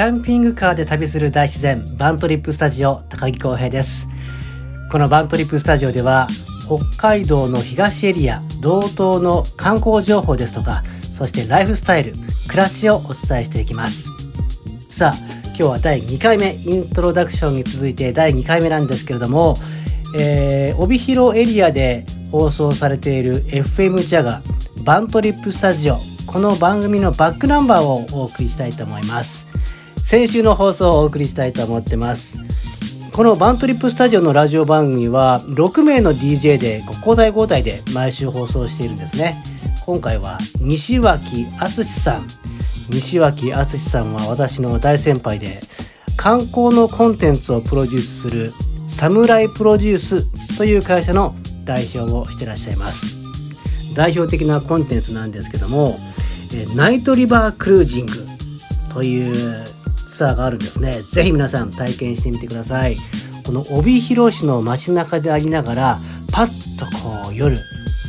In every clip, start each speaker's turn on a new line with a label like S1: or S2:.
S1: ャンピングカーで旅する大自然バントリップスタジオ高木光平です。このバントリップスタジオでは北海道の東エリア道東の観光情報ですとかそしてライフスタイル暮らしをお伝えしていきます。さあ今日は第2回目イントロダクションに続いて第2回目なんですけれども、えー、帯広エリアで放送されている FM ジャガバントリップスタジオこの番組のバックナンバーをお送りしたいと思います。先週の放送をお送りしたいと思ってます。このバントリップスタジオのラジオ番組は6名の DJ で交代交代で毎週放送しているんですね。今回は西脇敦さん。西脇敦さんは私の大先輩で観光のコンテンツをプロデュースするサムライプロデュースという会社の代表をしてらっしゃいます。代表的なコンテンツなんですけどもナイトリバークルージングというツアーがあるんですね。ぜひ皆さん体験してみてください。この帯広市の街中でありながらパッとこう夜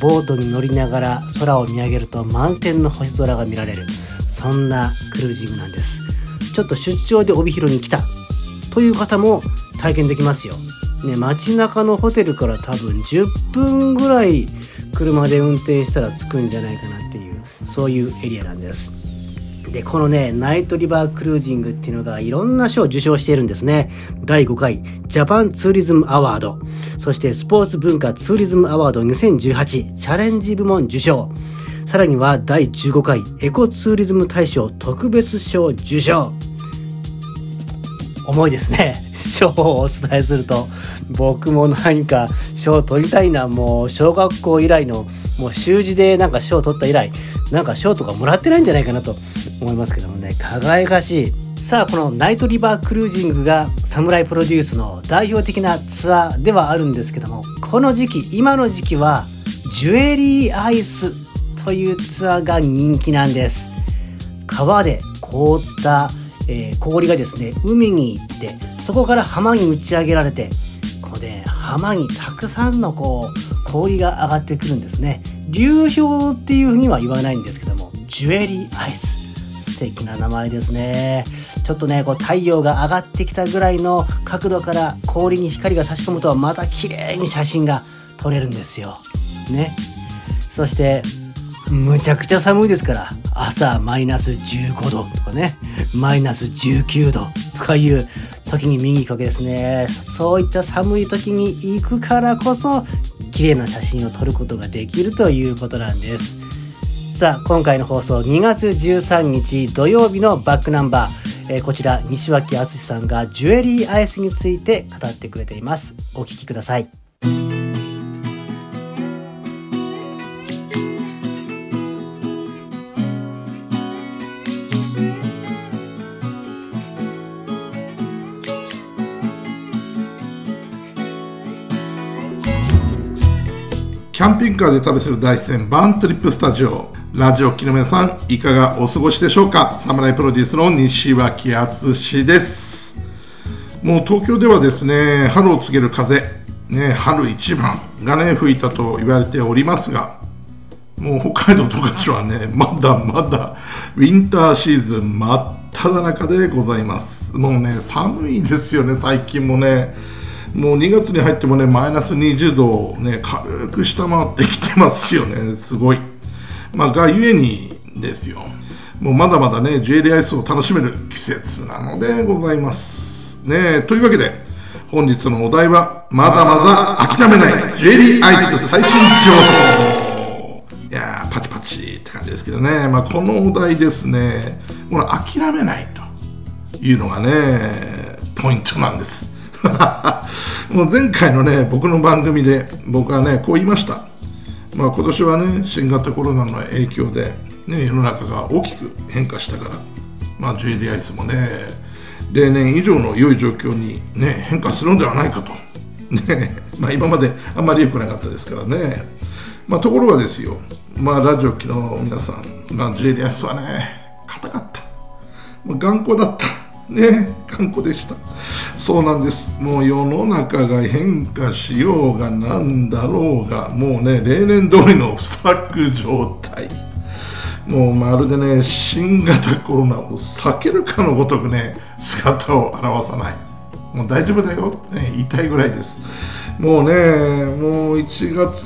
S1: ボートに乗りながら空を見上げると満天の星空が見られる。そんなクルージングなんです。ちょっと出張で帯広に来たという方も体験できますよ。ね街中のホテルから多分10分ぐらい車で運転したら着くんじゃないかなっていうそういうエリアなんです。でこのねナイトリバークルージングっていうのがいろんな賞を受賞しているんですね。第5回ジャパンツーリズムアワードそしてスポーツ文化ツーリズムアワード2018チャレンジ部門受賞。さらには第15回エコツーリズム大賞特別賞受賞。重いですね。賞をお伝えすると。僕も何か賞取りたいな。もう小学校以来のもう習字でなんか賞取った以来なんか賞とかもらってないんじゃないかなと。思いますけどもね輝かしい。さあこのナイトリバークルージングがサムライプロデュースの代表的なツアーではあるんですけどもこの時期今の時期はジュエリーアイスというツアーが人気なんです。川で凍った、えー、氷がですね海に行ってそこから浜に打ち上げられてこうね浜にたくさんのこう氷が上がってくるんですね。流氷っていうふうには言わないんですけどもジュエリーアイス。敵な名前ですね。ちょっとねこう太陽が上がってきたぐらいの角度から氷に光が差し込むとまた綺麗に写真が撮れるんですよ。ね。そしてむちゃくちゃ寒いですから朝マイナス15度とかねマイナス19度とかいう時に見に行くわけですね。そういった寒い時に行くからこそ綺麗な写真を撮ることができるということなんです。さあ今回の放送2月13日土曜日のバックナンバー、えー、こちら西脇敦さんがジュエリーアイスについて語ってくれています。お聞きください。
S2: キャンピングカーで旅する大自然バントリップスタジオ。ラジオ機の皆さん、いかがお過ごしでしょうか？サムライプロデュースの西脇敦です。もう東京ではですね、春を告げる風、ね、春一番がね、吹いたと言われておりますが、もう北海道十勝はね、まだまだウィンターシーズン真っ只中でございます。もうね、寒いですよね、最近もね。もう2月に入ってもね、マイナス20度をね、軽く下回ってきてますよね、すごい。まあ、がゆえにですよ。もうまだまだね、ジュエリーアイスを楽しめる季節なのでございます。ねというわけで、本日のお題は、まだまだ諦めないジュエリーアイス最新情報。いやー、パチパチって感じですけどね。まあ、このお題ですね、この諦めないというのがね、ポイントなんです。もう前回のね、僕の番組で僕はね、こう言いました。まあ、今年はね新型コロナの影響で、ね、世の中が大きく変化したから、まあ、ジュエリーアイスもね例年以上の良い状況に、ね、変化するのではないかと、ねまあ、今まであんまり良くなかったですからね、まあ、ところがですよ、まあ、ラジオ機の皆さん、まあ、ジュエリーアイスはね硬かった、まあ、頑固だった。ね頑固でした。そうなんです。もう世の中が変化しようがなんだろうがもうね例年通りの不作状態。もうまるでね新型コロナを避けるかのごとくね姿を現さない。もう大丈夫だよ。って、ね、言いたいぐらいです。もうねもう1月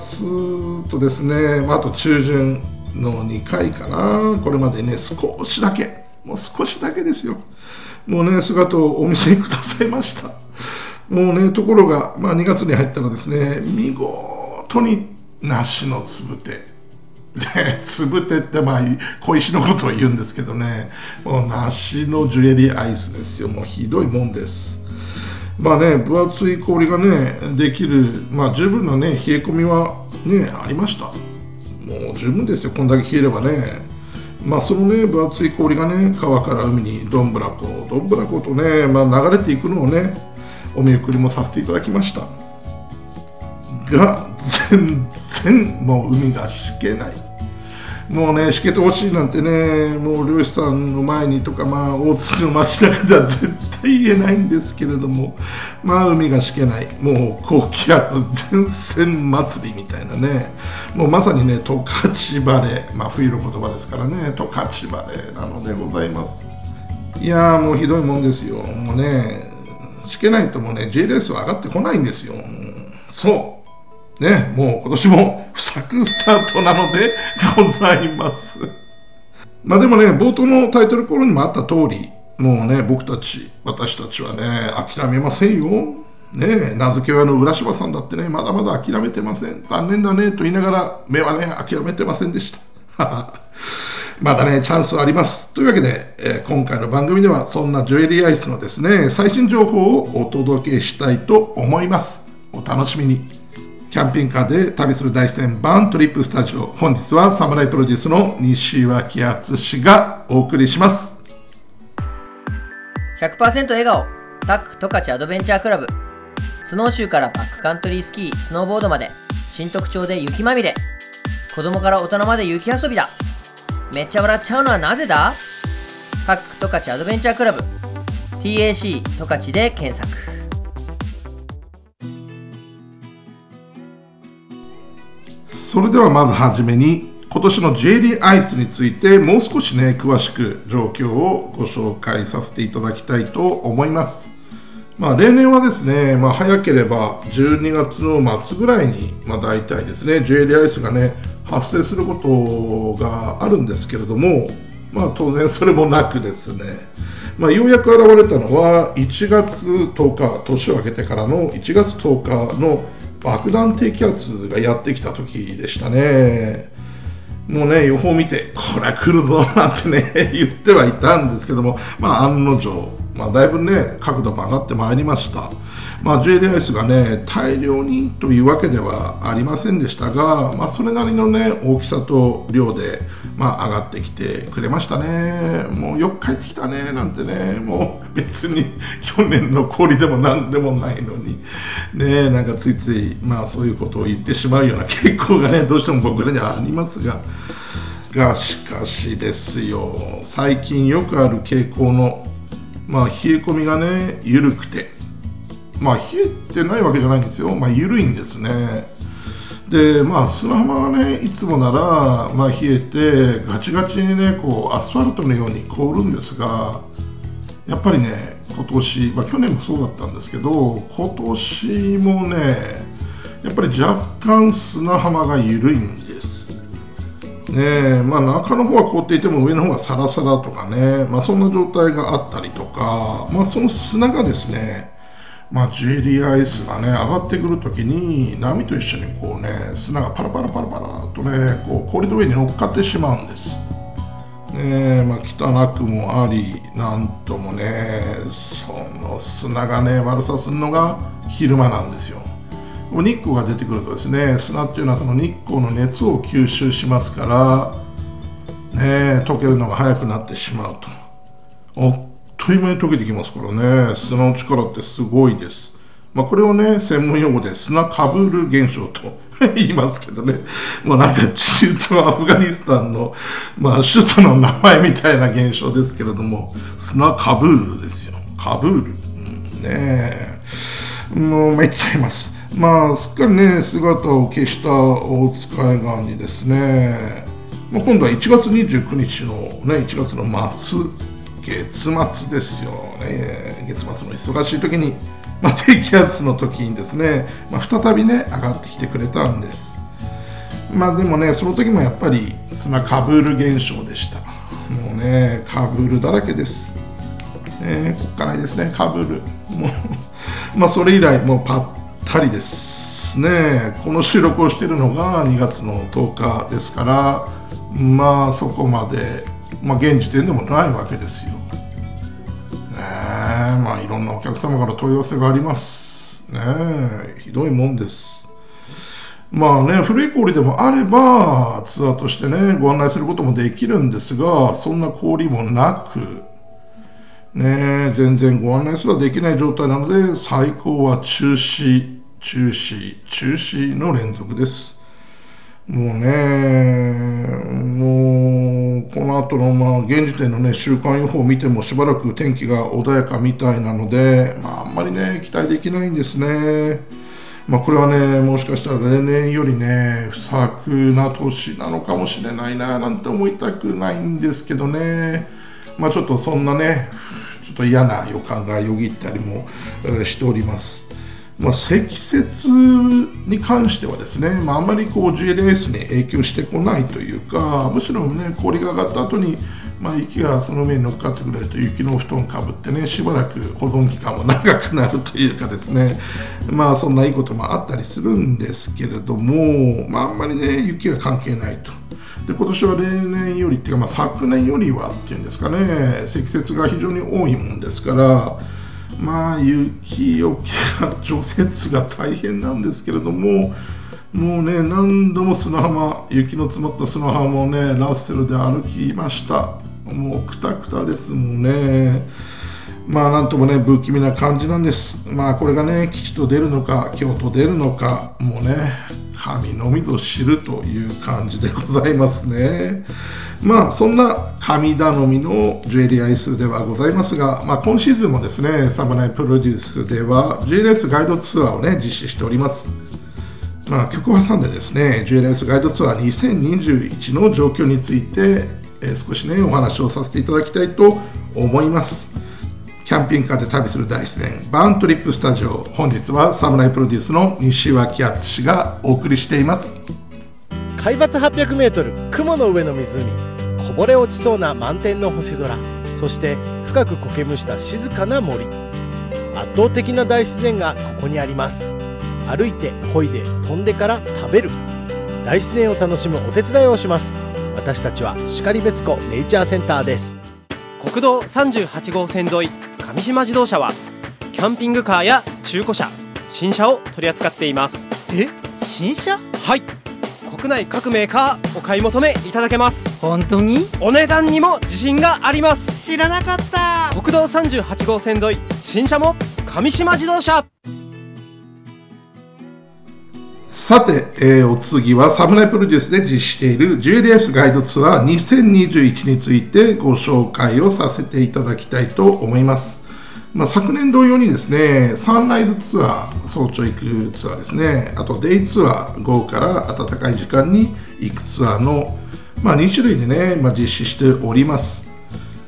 S2: 末とですね、まあ、あと中旬の2回かな。これまでね少しだけもう少しだけですよ。もうね姿をお見せくださいました。もうねところが、まあ、2月に入ったらですね見事に梨のつぶて。でつぶてってまあ小石のことを言うんですけどね。もう梨のジュエリーアイスですよ。もうひどいもんです。まあね分厚い氷がねできるまあ十分なね冷え込みはねありました。もう十分ですよ。こんだけ冷えればね。まあそのね分厚い氷がね川から海にどんぶらこどんぶらことね、まあ、流れていくのをねお見送りもさせていただきました。が全然もう海がしけない。もうねしけてほしいなんてねもう漁師さんの前にとかまあ大津の街中では絶対言えないんですけれどもまあ海がしけない。もう高気圧前線祭りみたいなね。もうまさにね十勝晴れ。まあ冬の言葉ですからね。十勝晴れなのでございます。いやもうひどいもんですよ。もうねしけないともうね J レースは上がってこないんですよ。そう。ね、もう今年も不作スタートなのでございます。まあでもね、冒頭のタイトルコールにもあった通り、もうね、僕たち、私たちはね、諦めませんよ。ね名付け親の浦島さんだってね、まだまだ諦めてません。残念だねと言いながら、目はね、諦めてませんでした。まだね、チャンスはあります。というわけで、えー、今回の番組では、そんなジュエリーアイスのですね、最新情報をお届けしたいと思います。お楽しみに。キャンピングカーで旅する大戦バントリップスタジオ。本日はサムライプロデュースの西脇敦がお送りします。
S3: 100%笑顔。タック十勝アドベンチャークラブ。スノーシューからバックカントリースキースノーボードまで。新特徴で雪まみれ。子供から大人まで雪遊びだ。めっちゃ笑っちゃうのはなぜだ？タック十勝アドベンチャークラブ。TAC 十勝で検索。
S2: それではまずはじめに今年の J リーアイスについてもう少しね詳しく状況をご紹介させていただきたいと思います。まあ例年はですね、まあ、早ければ12月の末ぐらいに、まあ、大体ですね J リーアイスがね発生することがあるんですけれどもまあ当然それもなくですね。まあ、ようやく現れたのは1月10日年を明けてからの1月10日の爆弾低気圧がやってきた時でしたね。もうね、予報見て、これは来るぞなんてね、言ってはいたんですけども、まあ案の定、まあだいぶね、角度も上がってまいりました。まあ、JL アイスがね大量にというわけではありませんでしたが、まあ、それなりのね大きさと量で、まあ、上がってきてくれましたね。もうよく帰ってきたねなんてね。もう別に 去年の氷でも何でもないのに。ねなんかついつい、まあ、そういうことを言ってしまうような傾向がね どうしても僕らにはありますが。がしかしですよ。最近よくある傾向の、まあ、冷え込みがね緩くて。まあ、冷えてないわけじゃないんですよ、まあ、緩いんですね。でまあ、砂浜がねいつもなら、まあ、冷えてガチガチにねこうアスファルトのように凍るんですがやっぱりね今年、まあ、去年もそうだったんですけど今年もねやっぱり若干砂浜が緩いんですねまあ中の方は凍っていても上の方がサラサラとかね、まあ、そんな状態があったりとか、まあ、その砂がですねまあ、ジュエリーアイスがね上がってくるときに波と一緒にこうね砂がパラパラパラパラとねこう氷の上に乗っかってしまうんです。ねまあ、汚くもありなんともねその砂がね悪さするのが昼間なんですよ。日光が出てくるとですね砂っていうのはその日光の熱を吸収しますからね溶けるのが早くなってしまうと。という間に溶けてきますからね。砂の力ってすごいです。まあ、これをね専門用語で砂かぶる現象と 言いますけどね。もうなんか中東アフガニスタンの、まあ、首都の名前みたいな現象ですけれども砂かぶるですよ。かぶる、うん、ねもうめっちゃいます。まあすっかりね姿を消した大塚海岸にですね。まあ、今度は1月29日のね1月の末月末ですよね。月末の忙しい時に、まあ、低気圧の時にですね、まあ、再びね上がってきてくれたんです。まあでもねその時もやっぱり砂カブール現象でした。もうねカブールだらけです。ねこっからですねカブール。もう まあそれ以来もうぱったりですね。この収録をしているのが2月の10日ですからまあそこまでまあ現時点でもないわけですよ。ねまあいろんなお客様から問い合わせがあります。ねひどいもんです。まあね、古い氷でもあれば、ツアーとしてね、ご案内することもできるんですが、そんな氷もなく、ね、全然ご案内すらできない状態なので、最高は中止、中止、中止の連続です。もうね、もう、この後の、まあ、現時点のね、週間予報を見てもしばらく天気が穏やかみたいなので、まあ、あんまりね、期待できないんですね。まあ、これはね、もしかしたら例年よりね、不作な年なのかもしれないな、なんて思いたくないんですけどね、まあ、ちょっとそんなね、ちょっと嫌な予感がよぎったりも、しております。まあ、積雪に関してはですね、まあ、あんまりこう GLS に影響してこないというか、むしろね、氷が上がった後に、まあ、雪がその上に乗っかってくれると雪のお布団かぶってねしばらく保存期間も長くなるというかですねまあそんないいこともあったりするんですけれども、まあ、あんまりね雪が関係ないと。で今年は例年よりっていうか、まあ、昨年よりはっていうんですかね積雪が非常に多いもんですからまあ雪よけが除雪が大変なんですけれどももうね何度も砂浜雪の積もった砂浜をねラッセルで歩きましたもうくたくたですもんね。まあなんともね不気味な感じなんです。まあこれがね吉と出るのか京と出るのかもうね神のみぞ知るという感じでございますね。まあそんな神頼みのジュエリーアイスではございますが、まあ、今シーズンもですねサムライプロデュースでは JLS ガイドツアーをね実施しております。まあ、曲を挟んでですね JLS ガイドツアー2021の状況についてえ少しねお話をさせていただきたいと思います。キャンピングカーで旅する大自然バーントリップスタジオ本日はサムライプロデュースの西脇敦がお送りしています。
S4: 海抜 800m 雲の上の湖。こぼれ落ちそうな満天の星空。そして深く苔むした静かな森。圧倒的な大自然がここにあります。歩いて漕いで飛んでから食べる。大自然を楽しむお手伝いをします。私たちは然別湖ネイチャーセンターです。
S5: 国道38号線沿い上島自動車はキャンピングカーや中古車新車を取り扱っています。
S6: え？新車？
S5: はい国内各メーカーお買い求めいただけます。
S6: 本当に？
S5: お値段にも自信があります。
S6: 知らなかった。
S5: 国道38号線沿い新車も上島自動車。
S2: さて、えー、お次はサムライプロデュースで実施している JLS ガイドツアー2021についてご紹介をさせていただきたいと思います。まあ、昨年同様にですね、サンライズツアー、早朝行くツアーですね、あとデイツアー、午後から暖かい時間に行くツアーの、まあ、2種類でね、まあ、実施しております。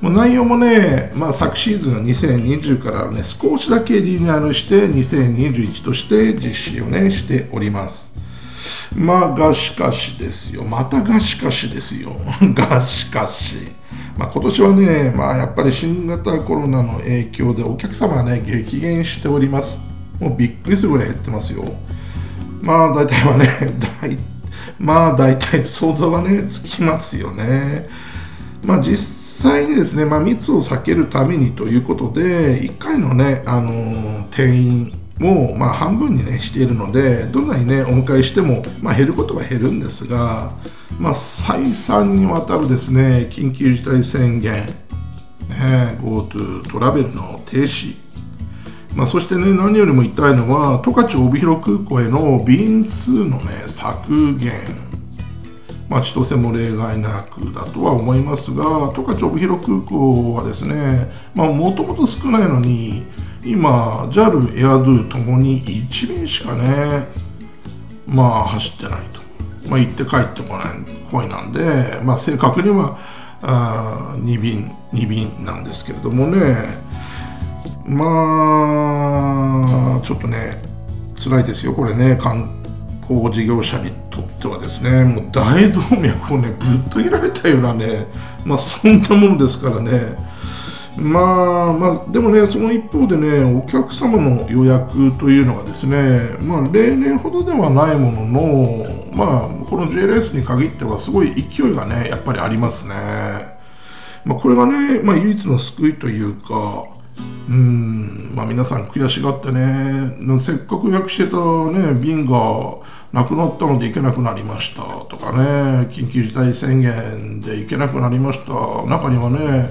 S2: もう内容もね、まあ、昨シーズン2020からね、少しだけリニューアルして2021として実施をね、しております。まあ、がしかしですよ。またがしかしですよ。がしかし。まあ、今年はね、まあ、やっぱり新型コロナの影響でお客様がね、激減しております。もうびっくりするぐらい減ってますよ。まあ、大体はね、大まあ、大体想像はね、つきますよね。まあ、実際にですね、まあ、密を避けるためにということで、1回のね、あのー、定員を、まあ、半分にね、しているので、どんなにね、お迎えしても、まあ、減ることは減るんですが、まあ、再三にわたるですね、緊急事態宣言、ね、GoTo トラベルの停止、まあ、そしてね、何よりも言いたいのは、十勝帯広空港への便数のね、削減。まあ、千歳も例外なくだとは思いますが、十勝帯広空港はですね、もともと少ないのに、今、JAL、エアドゥともに1便しかね、まあ、走ってないと。まあ、行って帰ってこない恋なんで、まあ、正確にはあ2便2便なんですけれどもねまあちょっとね辛いですよこれね観光事業者にとってはですねもう大動脈をねぶっと切られたようなねまあそんなものですからねまあまあでもねその一方でねお客様の予約というのがですねまあ例年ほどではないもののまあこの JLS に限ってはすごい勢いがねやっぱりありますね。まあこれがね、まあ、唯一の救いというかうんまあ皆さん悔しがってねせっかく予約してたね便がなくなったので行けなくなりましたとかね緊急事態宣言で行けなくなりました中にはね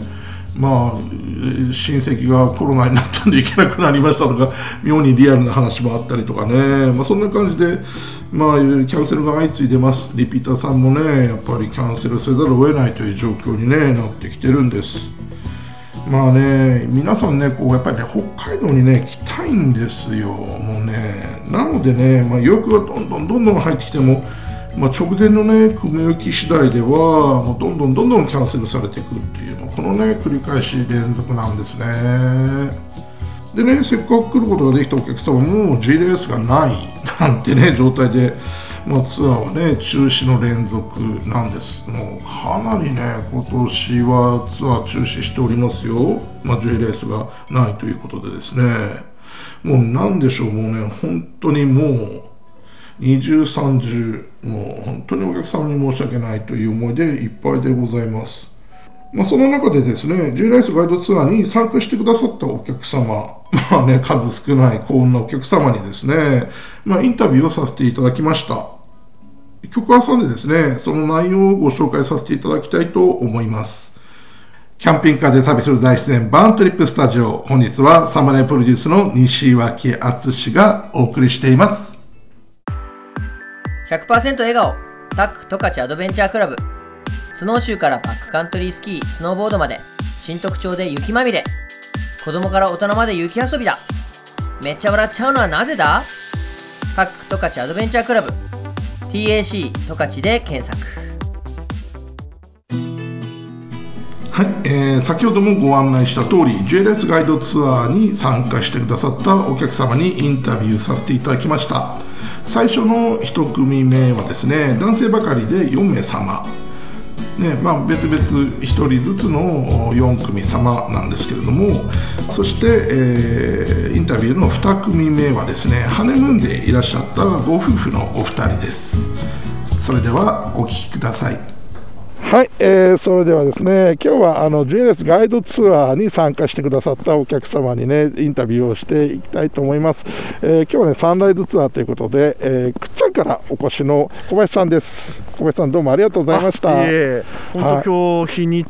S2: まあ、親戚がコロナになったんで行けなくなりましたとか妙にリアルな話もあったりとかね、まあ、そんな感じで、まあ、キャンセルが相次いでます。リピーターさんもねやっぱりキャンセルせざるを得ないという状況に、ね、なってきてるんです。まあね皆さんねこうやっぱりね北海道にね来たいんですよもうね。なのでね、まあ、予約がどんどんどんどん入ってきてもまあ、直前のね組み行き次第ではもうどんどんどんどんキャンセルされていくっていうのこのね繰り返し連続なんですね。でねせっかく来ることができたお客様も G レースがないなんてね状態で、まあ、ツアーはね中止の連続なんです。もうかなりね今年はツアー中止しておりますよ、まあ、J レースがないということでですね。もう何でしょうもうね本当にもう二重三重もう本当にお客様に申し訳ないという思いでいっぱいでございますまあ、その中でですね、J ライスガイドツアーに参加してくださったお客様、まあね、数少ない幸運なお客様にですね、まあ、インタビューをさせていただきました。曲挟んでですね、その内容をご紹介させていただきたいと思います。キャンピングカーで旅する大自然バーントリップスタジオ。本日はサムライプロデュースの西脇敦がお送りしています。
S3: 100%笑顔、タック十勝アドベンチャークラブ。スノーシューからバックカントリースキー、スノーボードまで、新特徴で雪まみれ。子供から大人まで雪遊びだ。めっちゃ笑っちゃうのはなぜだ？タック十勝アドベンチャークラブ。TAC 十勝で検索。
S2: はい、えー、先ほどもご案内した通り JLS ガイドツアーに参加してくださったお客様にインタビューさせていただきました最初の1組目はですね男性ばかりで4名様。ねまあ、別々1人ずつの4組様なんですけれどもそして、えー、インタビューの2組目はですねハネムーンでいらっしゃったご夫婦のお二人です。それではお聞きください。はい、えー、それではですね、今日はあの JLS ガイドツアーに参加してくださったお客様にね、インタビューをしていきたいと思います。えー、今日はね、サンライズツアーということで、えー、くっちゃんからお越しの小林さんです。小林さん、どうもありがとうございました。いえ
S7: 本当、はい、今日日に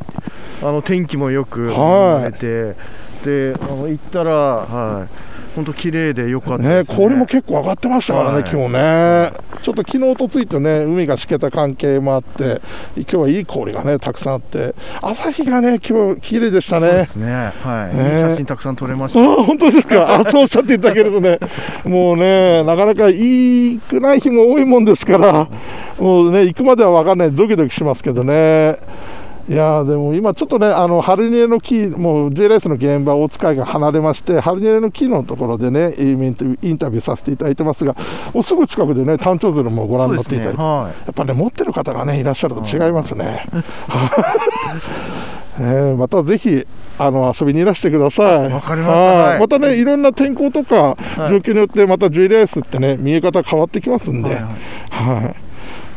S7: あの天気もよく晴れて、はい、であの行ったら、はい。本当綺麗でよかったね、ね、
S2: 氷も結構上がってましたからね、はい、今日ね、ちょっと昨日とついてね、海がしけた関係もあって、今日はいい氷がね、たくさんあって、朝日がね、今日綺麗でしたね。そうです
S7: ね、はい、ね、いい写真たくさん撮れました。
S2: あ 本当ですか、あそうおっしゃっていただけるとね、もうね、なかなかいいくない日も多いもんですから、もうね、行くまでは分かんない、ドキドキしますけどね。いやでも今、ちょっとね、あのハルニエの木、もう J レースの現場、大塚いが離れまして、ハルニエの木のところでね、インタビューさせていただいてますが、もうすぐ近くでね、単調鶴もご覧になっていただいて、ねはい、やっぱね、持ってる方がね、いらっしゃると違いますね。えー、またぜひあの遊びにいらしてください。
S7: わかりました、はい、
S2: またね、い。ろんな天候とか状況によって、また J レースってね、見え方変わってきますんで。はい、はい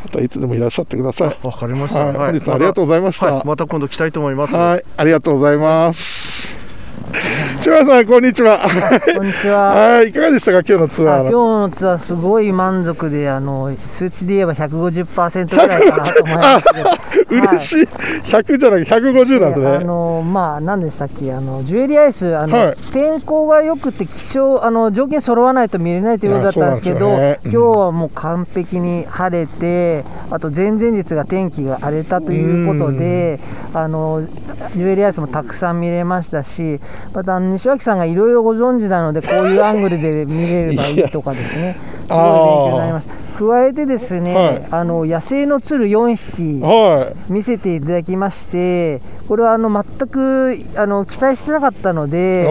S2: またいつでもいらっしゃってください。
S7: わかりました。
S2: はい、本日はありがとうございました。
S7: また今度来たいと思います。
S2: はい、ありがとうございます。島さんこんにちは。
S8: こんにちは。
S2: はい、いかがでしたか今日のツアー。
S8: 今日のツアーすごい満足で、あの数値で言えば150%ぐらいかなと思いますけど。
S2: 嬉しい。100じゃなくて150なんでね。
S8: あのまあ何でしたっけ？あのジュエリーアイスあの、はい、天候が良くて気象あの条件揃わないと見れないということだったんですけど、ねうん、今日はもう完璧に晴れて、あと前々日が天気が荒れたということで、あのジュエリーアイスもたくさん見れましたし。また西脇さんがいろいろご存知なのでこういうアングルで見れればいいとかですね。すごい勉強になりました。加えてですね、
S2: はい。
S8: あの野生の鶴4匹
S2: は
S8: 見せていただきましてこれはあの全くあの期待してなかったの
S2: い
S8: で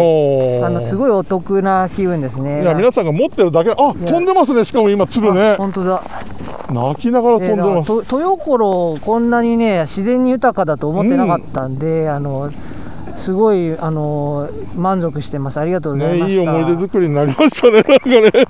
S8: あのすごいお得な気分ですね。
S2: いや皆さんが持ってるだけあ飛んでますねしかも今鶴ね。
S8: 本当だ。
S2: 泣きながら飛んでます、
S8: と豊頃こんなにね自然に豊かだと思ってなかったんで、あのすごいあの満足してます。ありがとうございま
S2: ね、いい思い出作りになりましたね、なんかね、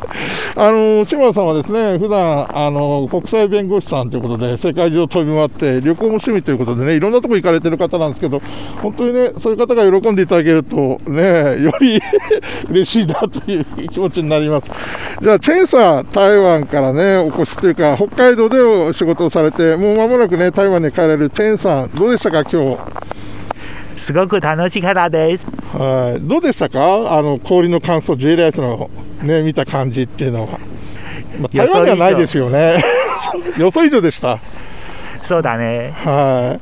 S2: あの島田さんはですね、普段あの国際弁護士さんということで、世界中を飛び回って、旅行も趣味ということでね、いろんなとこ行かれてる方なんですけど、本当にね、そういう方が喜んでいただけると、ね、より 嬉しいなという気持ちになります。じゃあ、チェンさん、台湾からね、お越しというか、北海道でお仕事をされて、もう間もなくね、台湾に帰れるチェンさん、どうでしたか、今日。
S9: すごく楽しかったです。
S2: はい、どうでしたか、あの氷の乾燥、J ライトの、ね、見た感じっていうのは、まあ、台湾ではないですよね、予想以上でした。
S9: そうだね。
S2: は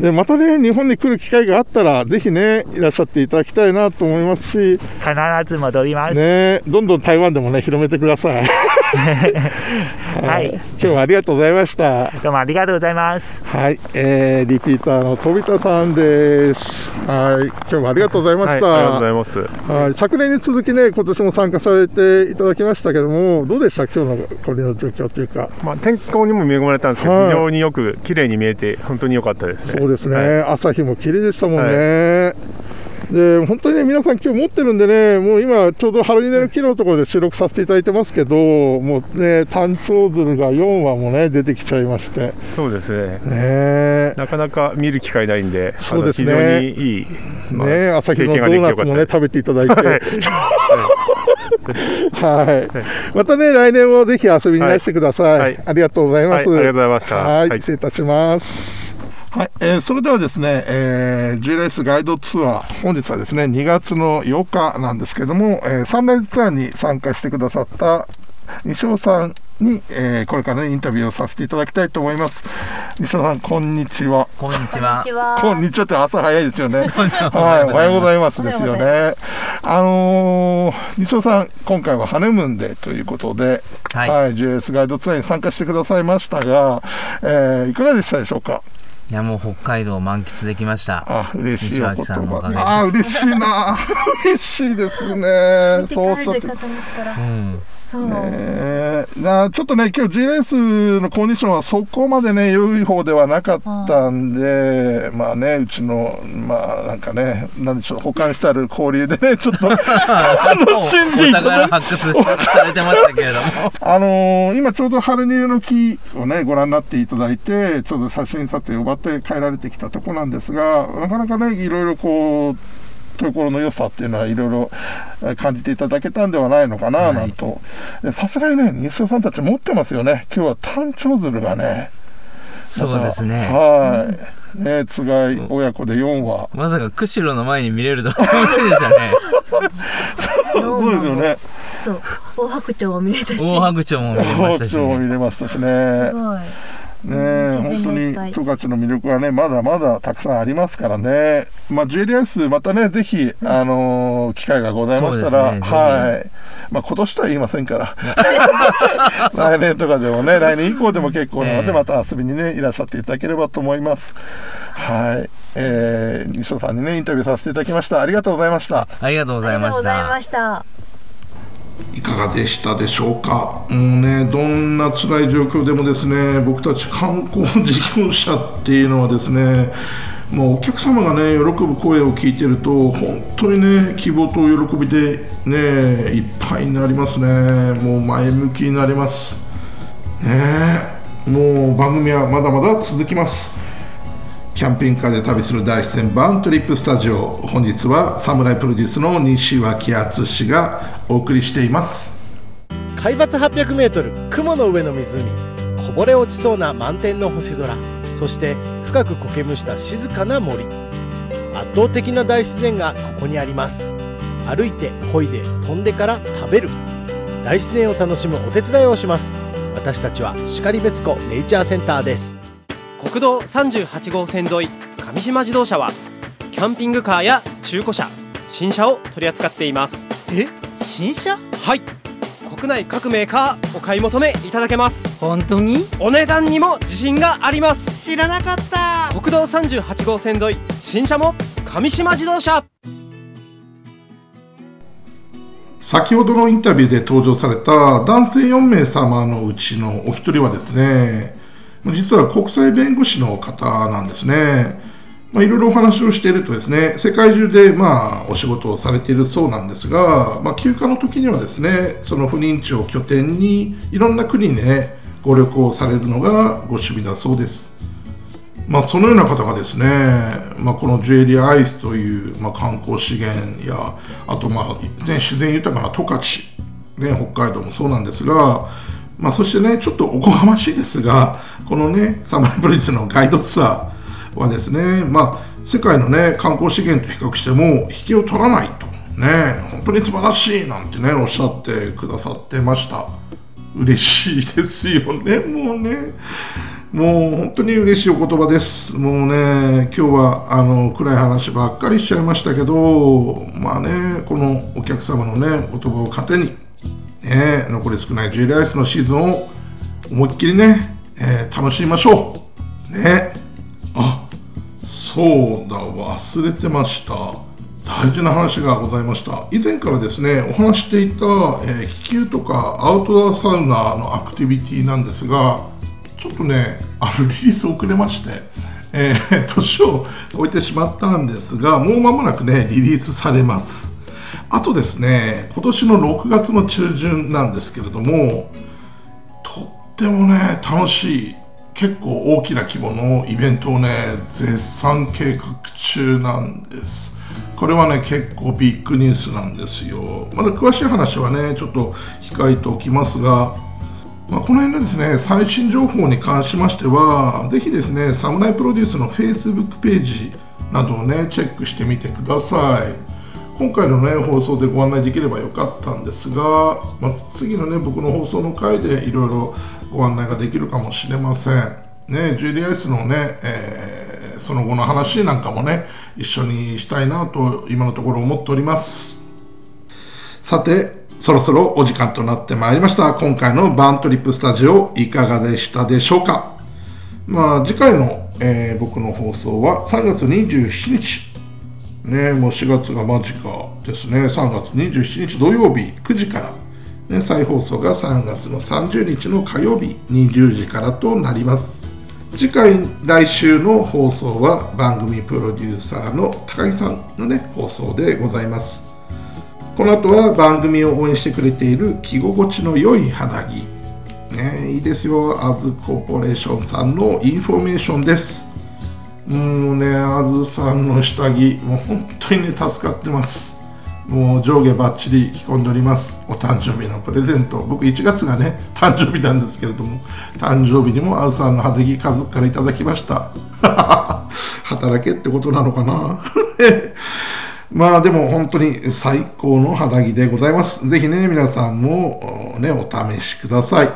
S2: い、でまたね、日本に来る機会があったら、ぜひね、いらっしゃっていただきたいなと思いますし、
S9: 必ず戻ります。
S2: ね、どんどん台湾でもね、広めてください。
S9: はい
S2: 今日はありがとうございました。
S9: どうもありがとうございます。
S2: はい、えー、リピーターの飛田さんです。はい、今日はありがとうございました。
S10: はい、ありがとうございます。
S2: はい、昨年に続きね、今年も参加されていただきましたけども、どうでした、今日のこれの状況というか。
S10: まあ、天候にも恵まれたんですけど、
S2: はい
S10: 非常によく綺麗に見えて、本当に良かったですね。
S2: そうですね、
S10: はい
S2: 朝日も綺麗でしたもんね。で本当にね、皆さん、今日持ってるんでね、もう今、ちょうどハルニネの木のところで収録させていただいてますけど、もうね、単調鶴が4羽もね、出てきちゃいまして、
S10: そうですね。
S2: ね。
S10: なかなか見る機会ないんで、
S2: そうですね。
S10: あの非常にいい、まあ
S2: ね朝日のドーナツもね、食べていただいて。はい、またね、来年もぜひ遊びにいらしてください。
S10: はい。
S2: ありがとうございます。
S10: はいありがとうございました。
S2: はい、
S10: はい。
S2: 失礼いたします。はい、えーそれではですね、えー、G レースガイドツアー、本日はですね、2月の8日なんですけども、えーサンライズツアーに参加してくださった西尾さんに、えーこれから、ね、インタビューをさせていただきたいと思います。西尾さん、こんにちは。
S11: こんにちは。
S2: こんにちはって朝早いですよね。はい、おはようございますですよね。あのー、西尾さん、今回はハネムーンデーということで、
S11: はい
S2: はい、GS ガイドツアーに参加してくださいましたが、えーいかがでしたでしょうか？
S11: いやもう北海道を満喫できました。
S2: あ、嬉しいお言
S11: 西脇さんのおかげ
S2: 葉。
S11: です。
S2: あー、嬉しいな。嬉しいですね。そうおっしゃって。
S11: うん。
S2: えーなちょっとね、今日 G レースのコンディションはそこまでね、良い方ではなかったんで、まあね、うちの、まあなんかね、なんでしょう、保管してある氷でね、ちょっと楽しんでい
S11: お
S2: ただ
S11: 発掘しされてましたけれども。
S2: あのー今ちょうど春ニの木をね、ご覧になっていただいて、ちょうど写真撮影を奪って帰られてきたとこなんですが、なかなかね、いろいろこう、ところの良さっていうのはいろいろえ感じていただけたんではないのかな、なんと。でさすがにね、西尾さんたち持ってますよね。今日は単調鶴がね。
S11: そうですね
S2: はい。ね、つがい親子で4羽。
S11: まさか釧路の前に見れるとは思いませんでしたね。
S2: そうですよね。
S12: そう、大白鳥も見れたし。
S11: 大白鳥も見れましたし
S2: 大白鳥も
S11: ね。
S2: 見れましたしね。
S12: すごい。
S2: ね本当に十勝の魅力はね、まだまだたくさんありますからね。まあ、ジュエリアス、またね、ぜひ、あのー機会がございましたら、
S11: ね
S2: はい。まあ、今年とは言いませんから。来年とかでもね、来年以降でも結構なので、
S11: ええ
S2: また遊びにね、いらっしゃっていただければと思います。はい。えー、西尾さんにね、インタビューさせていただきました。ありがとうございました。
S11: ありがとうござい
S12: ました。
S2: いかがでしたでしょうか、もうね、どんな辛い状況でもですね僕たち観光事業者っていうのはですねもうお客様がね喜ぶ声を聞いてると本当にね希望と喜びでねいっぱいになりますね。もう前向きになります。ねもう番組はまだまだ続きます。キャンピングカーで旅する大自然バントリップスタジオ。本日はサムライプロデュースの西脇敦がお送りしています。
S4: 海抜 800m 雲の上の湖。こぼれ落ちそうな満天の星空。そして深く苔むした静かな森。圧倒的な大自然がここにあります。歩いて漕いで飛んでから食べる。大自然を楽しむお手伝いをします。私たちは然別湖ネイチャーセンターです。
S5: 国道38号線沿い上島自動車はキャンピングカーや中古車新車を取り扱っています。
S6: え？新車？
S5: はい。国内各メーカーお買い求めいただけます。
S6: 本当に？
S5: お値段にも自信があります。
S6: 知らなかった。
S5: 国道38号線沿い新車も上島自動車。
S2: 先ほどのインタビューで登場された男性4名様のうちのお一人はですね、実は国際弁護士の方なんですね。まあ、いろいろお話をしているとですね、世界中でまあお仕事をされているそうなんですが、まあ、休暇の時にはですね、その不妊地を拠点にいろんな国にね、ご旅行されるのがご趣味だそうです。まあ、そのような方がですね、まあ、このジュエリアアイスという、まあ、観光資源やあと、まあね、自然豊かな十勝、ね、北海道もそうなんですが、まあ、そしてねちょっとおこがましいですがこのねサムライプリンスのガイドツアーはですね、まあ、世界のね観光資源と比較しても引けを取らないとね本当に素晴らしいなんてねおっしゃってくださってました嬉しいですよねもうねもう本当に嬉しいお言葉です。もうね、今日はあの暗い話ばっかりしちゃいましたけど、まあね、このお客様のね、言葉を糧に、ね、残り少ない J ライスのシーズンを思いっきりね、えー、楽しみましょう。ね。あ、そうだ、忘れてました。大事な話がございました。以前からですね、お話していた、えー、気球とかアウトドアサウナのアクティビティなんですが、ちょっとね、あのリリース遅れまして、えー、年を超えてしまったんですが、もう間もなくね、リリースされます。あとですね、今年の6月の中旬なんですけれども、とってもね、楽しい、結構大きな規模のイベントをね、絶賛計画中なんです。これはね、結構ビッグニュースなんですよ。まだ詳しい話はね、ちょっと控えておきますが、まあ、この辺のですね最新情報に関しましては、ぜひですね、サムライプロデュースの Facebook ページなどをね、チェックしてみてください。今回のね、放送でご案内できればよかったんですが、まあ、次のね、僕の放送の回でいろいろご案内ができるかもしれません。ね、ジュエリアイスのね、えー、その後の話なんかもね、一緒にしたいなと今のところ思っております。さて、そろそろお時間となってまいりました。今回のバントリップスタジオいかがでしたでしょうか？まあ次回の、えー、僕の放送は3月27日。ね、もう4月が間近ですね。3月27日土曜日9時から。ね、再放送が3月の30日の火曜日20時からとなります。次回来週の放送は番組プロデューサーの高木さんのね放送でございます。この後は番組を応援してくれている着心地の良い肌着。ね、いいですよ。アズコーポレーションさんのインフォメーションです。もうね、アズさんの下着、もう本当にね、助かってます。もう上下バッチリ着込んでおります。お誕生日のプレゼント。僕1月がね、誕生日なんですけれども、誕生日にもアズさんの肌着家族からいただきました。働けってことなのかな？まあでも本当に最高の肌着でございます。ぜひね、皆さんもね、お試しください。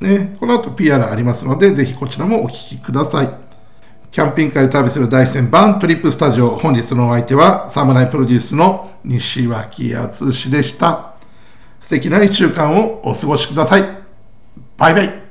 S2: ね、この後 PR ありますので、ぜひこちらもお聴きください。キャンピングカーで旅する大戦バントリップスタジオ。本日のお相手は、サムライプロデュースの西脇敦でした。素敵な一週間をお過ごしください。バイバイ。